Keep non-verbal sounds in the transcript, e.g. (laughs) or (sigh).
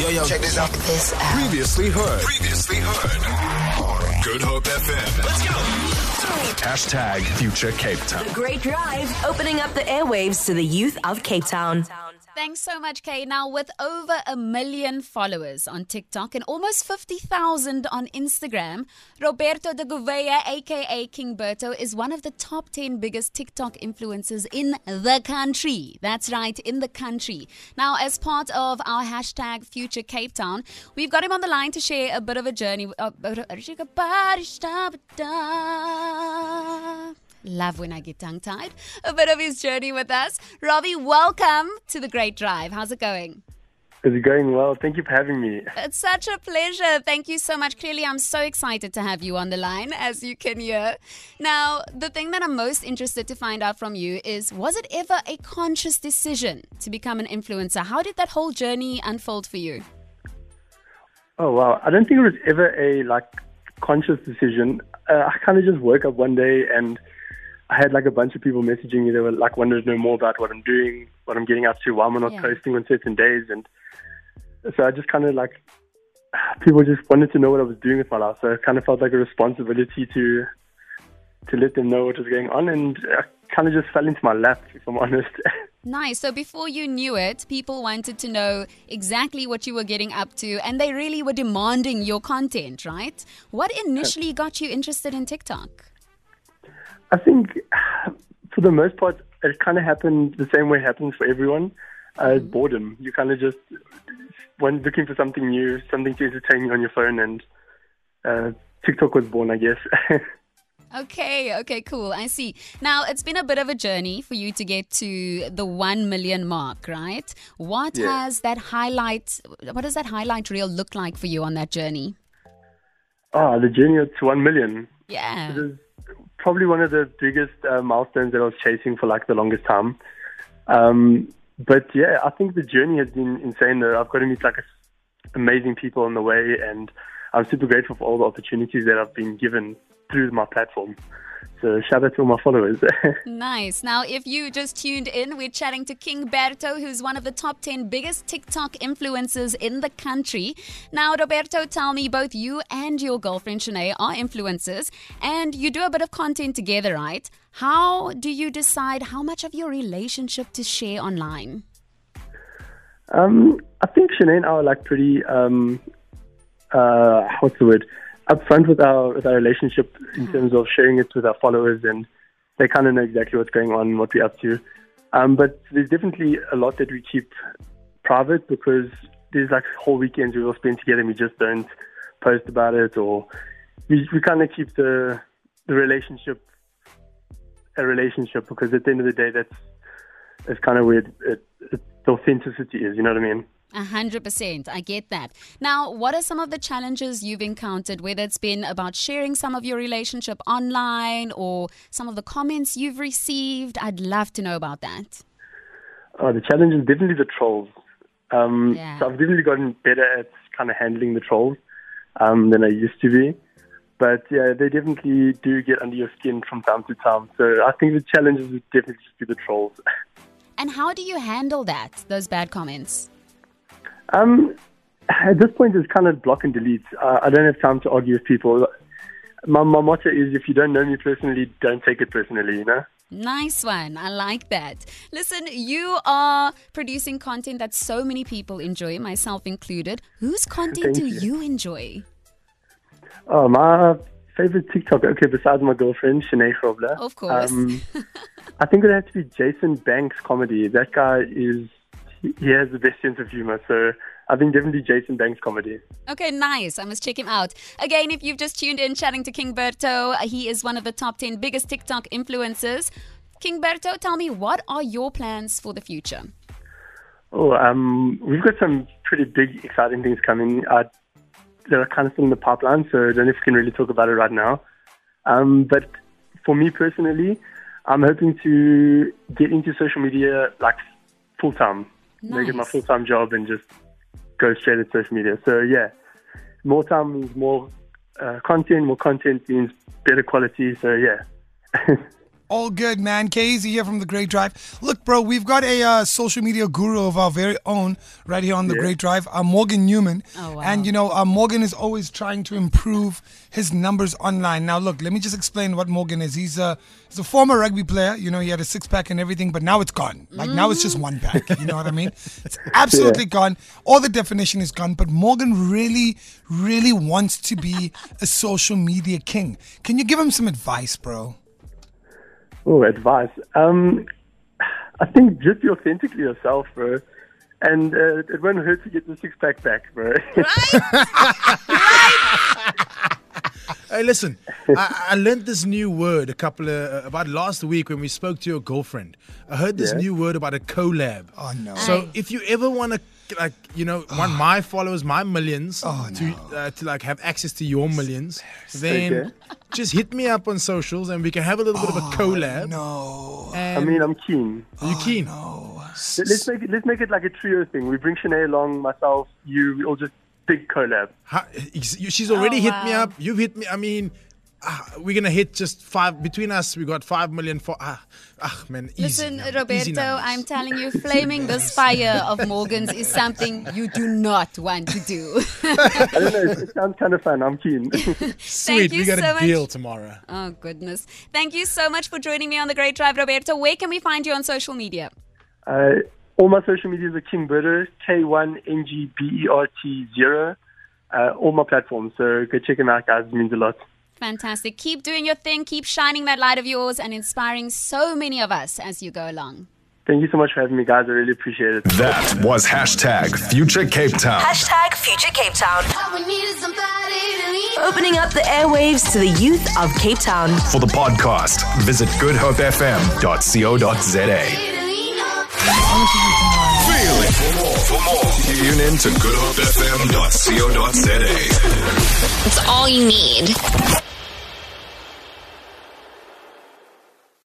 Yo, yo, check this out. This out. Previously heard. Previously heard. Good Hope FM. Let's go. Hashtag Future Cape Town. The Great Drive, opening up the airwaves to the youth of Cape Town. Thanks so much, Kay. Now, with over a million followers on TikTok and almost 50,000 on Instagram, Roberto de Gouveia, aka King Berto, is one of the top 10 biggest TikTok influencers in the country. That's right, in the country. Now, as part of our hashtag Future Cape Town, we've got him on the line to share a bit of a journey. Love when I get tongue tied. A bit of his journey with us. Robbie, welcome to the Great Drive. How's it going? It's going well. Thank you for having me. It's such a pleasure. Thank you so much. Clearly, I'm so excited to have you on the line, as you can hear. Now, the thing that I'm most interested to find out from you is was it ever a conscious decision to become an influencer? How did that whole journey unfold for you? Oh wow! I don't think it was ever a like conscious decision. Uh, I kind of just woke up one day and I had like a bunch of people messaging me. They were like wanted to know more about what I'm doing, what I'm getting up to, why am I not Yeah. posting on certain days, and so I just kind of like (sighs) people just wanted to know what I was doing with my life. So it kind of felt like a responsibility to to let them know what was going on, and I kind of just fell into my lap, if I'm honest. (laughs) Nice. So before you knew it, people wanted to know exactly what you were getting up to, and they really were demanding your content, right? What initially got you interested in TikTok? I think for the most part, it kind of happened the same way it happens for everyone. Uh, boredom. You kind of just when looking for something new, something to entertain you on your phone, and uh, TikTok was born, I guess. (laughs) Okay, okay, cool. I see. Now, it's been a bit of a journey for you to get to the 1 million mark, right? What Yeah. has that highlight, what does that highlight reel look like for you on that journey? oh, the journey to one million Yeah. is probably one of the biggest uh, milestones that I was chasing for like the longest time. Um, but yeah, I think the journey has been insane. Though I've got to meet like amazing people on the way, and I'm super grateful for all the opportunities that I've been given through my platform. So shout out to all my followers. (laughs) Nice. Now, if you just tuned in, we're chatting to King Berto, who's one of the top 10 biggest TikTok influencers in the country. Now, Roberto, tell me, both you and your girlfriend Shanae are influencers, and you do a bit of content together, right? How do you decide how much of your relationship to share online? Um, I think Shanae and I are like pretty, um, uh, what's the word, upfront with our with our relationship in terms of sharing it with our followers, and they kind of know exactly what's going on, what we're up to. Um, but there's definitely a lot that we keep private because there's like whole weekends we all spend together and we just don't post about it, or we we kind of keep the the relationship a relationship because at the end of the day, that's that's kind of where it, it, the authenticity is. You know what I mean? A hundred percent. I get that. Now, what are some of the challenges you've encountered, whether it's been about sharing some of your relationship online or some of the comments you've received? I'd love to know about that. Oh, the challenge is definitely the trolls. Um, Yeah. So I've definitely gotten better at kind of handling the trolls um, than I used to be. But yeah, they definitely do get under your skin from time to time. So I think the challenges would definitely just be the trolls. (laughs) And how do you handle that, those bad comments? Um, at this point, it's kind of block and delete. Uh, I don't have time to argue with people. My, my motto is if you don't know me personally, don't take it personally, you know? Nice one. I like that. Listen, you are producing content that so many people enjoy, myself included. Whose content Thank do you. you enjoy? Oh, my favorite TikTok, okay, besides my girlfriend, Shanae Grobler. Of course. Um, (laughs) I think it has to be Jason Banks comedy. That guy is, he has the best sense of humor. So I think definitely Jason Banks comedy. Okay, nice. I must check him out. Again, if you've just tuned in chatting to King Berto, he is one of the top 10 biggest TikTok influencers. King Berto, tell me, what are your plans for the future? Oh, um, we've got some pretty big, exciting things coming. Uh, they're kind of still in the pipeline, so I don't know if we can really talk about it right now. Um, but for me personally, I'm hoping to get into social media like full time, make it my full time job, and just go straight into social media. So yeah, more time means more uh, content. More content means better quality. So yeah. (laughs) All good, man. KZ here from The Great Drive. Look, bro, we've got a uh, social media guru of our very own right here on The Yeah. Great Drive, uh, Morgan Newman. Oh, wow. And, you know, uh, Morgan is always trying to improve his numbers online. Now, look, let me just explain what Morgan is. He's a, he's a former rugby player. You know, he had a six pack and everything, but now it's gone. Like, now it's just one pack. You know what I mean? It's (laughs) absolutely gone. All the definition is gone, but Morgan really, really wants to be a social media king. Can you give him some advice, bro? Oh, advice. Um, I think just be authentically yourself, bro. And uh, it won't hurt to get the six pack back, bro. Right? (laughs) Hey, listen, I, I learned this new word a couple of, uh, about last week when we spoke to your girlfriend. I heard this Yeah. new word about a collab. Oh, no. So if you ever want to, like, you know, want my followers, my millions, Oh, to uh, to like have access to your millions, then Okay. just hit me up on socials and we can have a little bit of a collab. No. I mean, I'm keen. are you keen? Let- Let's make it. Let's make it like a trio thing. We bring Shanae along, myself, you. We all just big collab. Ha- she's already Oh, hit me up. You've hit me. I mean, ah, we're gonna hit just five between us. We got five million for. Ah, ah man, easy. Listen, number, easy Roberto, numbers. I'm telling you, flaming this fire of Morgan's is something you do not want to do. (laughs) (laughs) I don't know. It, it sounds kind of fun. I'm keen. (laughs) Sweet, you we got so a much. deal tomorrow. oh, goodness. Thank you so much for joining me on The Great Drive, Roberto. Where can we find you on social media? uh, all my social medias are King Berto, K1NGBERT0. Uh, all my platforms. So go check them out, guys. It means a lot. Fantastic. Keep doing your thing. Keep shining that light of yours and inspiring so many of us as you go along. Thank you so much for having me, guys. I really appreciate it. That was hashtag Future Cape Town. Hashtag Future Cape Town. All we need is somebody to lean Opening up the airwaves to the youth of Cape Town. For the podcast, visit goodhopefm.co.za. to lean on. Feel it. For more, for more, tune in to goodhopefm.co.za. It's all you need.